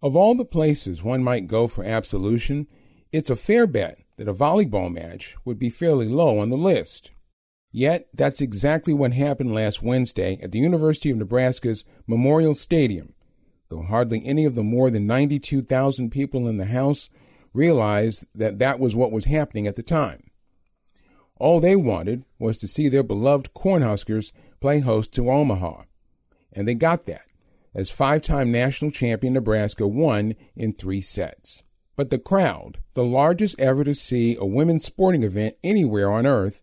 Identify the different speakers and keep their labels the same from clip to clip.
Speaker 1: Of all the places one might go for absolution, it's a fair bet that a volleyball match would be fairly low on the list. Yet, that's exactly what happened last Wednesday at the University of Nebraska's Memorial Stadium, though hardly any of the more than 92,000 people in the house realized that that was what was happening at the time. All they wanted was to see their beloved Cornhuskers play host to Omaha, and they got that, as five time national champion Nebraska won in three sets. But the crowd, the largest ever to see a women's sporting event anywhere on earth,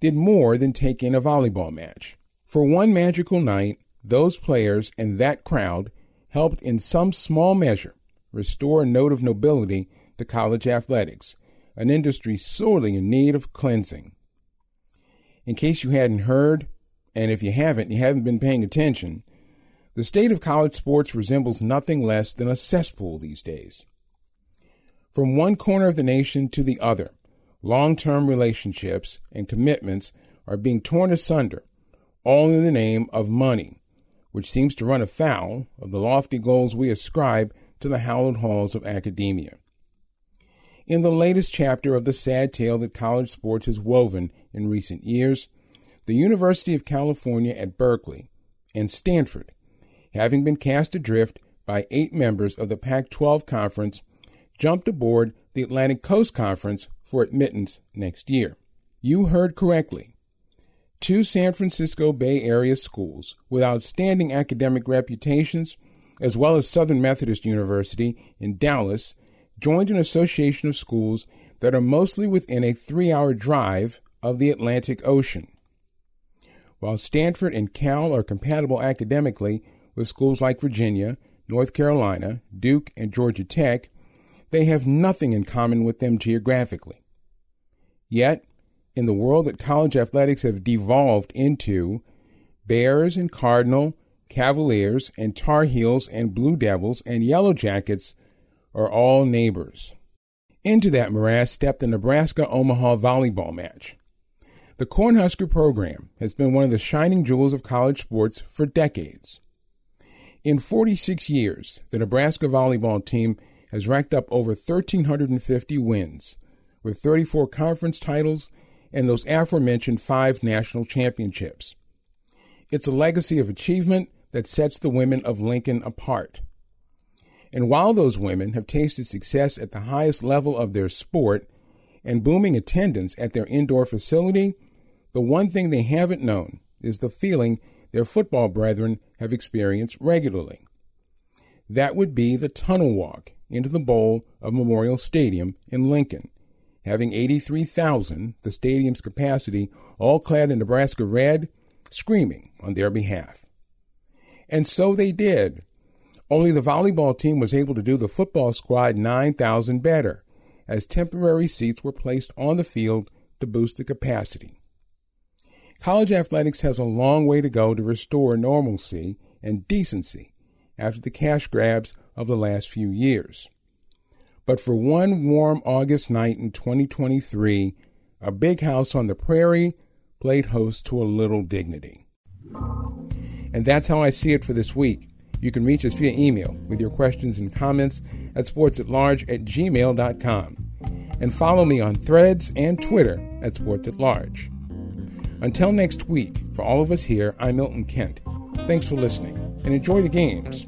Speaker 1: did more than take in a volleyball match. For one magical night, those players and that crowd helped in some small measure restore a note of nobility to college athletics, an industry sorely in need of cleansing. In case you hadn't heard, and if you haven't, you haven't been paying attention, the state of college sports resembles nothing less than a cesspool these days. From one corner of the nation to the other, long term relationships and commitments are being torn asunder, all in the name of money, which seems to run afoul of the lofty goals we ascribe to the hallowed halls of academia. In the latest chapter of the sad tale that college sports has woven in recent years, the University of California at Berkeley and Stanford, having been cast adrift by eight members of the Pac 12 conference, jumped aboard the Atlantic Coast Conference for admittance next year. You heard correctly. Two San Francisco Bay Area schools with outstanding academic reputations, as well as Southern Methodist University in Dallas, joined an association of schools that are mostly within a three hour drive of the Atlantic Ocean. While Stanford and Cal are compatible academically with schools like Virginia, North Carolina, Duke, and Georgia Tech, they have nothing in common with them geographically. Yet, in the world that college athletics have devolved into, Bears and Cardinal, Cavaliers and Tar Heels and Blue Devils and Yellow Jackets are all neighbors. Into that morass stepped the Nebraska Omaha volleyball match. The Cornhusker program has been one of the shining jewels of college sports for decades. In 46 years, the Nebraska volleyball team has racked up over 1,350 wins, with 34 conference titles and those aforementioned five national championships. It's a legacy of achievement that sets the women of Lincoln apart. And while those women have tasted success at the highest level of their sport and booming attendance at their indoor facility, the one thing they haven't known is the feeling their football brethren have experienced regularly. That would be the tunnel walk into the bowl of Memorial Stadium in Lincoln, having 83,000, the stadium's capacity, all clad in Nebraska red, screaming on their behalf. And so they did. Only the volleyball team was able to do the football squad 9,000 better, as temporary seats were placed on the field to boost the capacity. College athletics has a long way to go to restore normalcy and decency after the cash grabs of the last few years. But for one warm August night in 2023, a big house on the prairie played host to a little dignity. And that's how I see it for this week. You can reach us via email with your questions and comments at sportsatlarge at gmail.com. And follow me on threads and Twitter at sportsatlarge. Until next week, for all of us here, I'm Milton Kent. Thanks for listening and enjoy the games.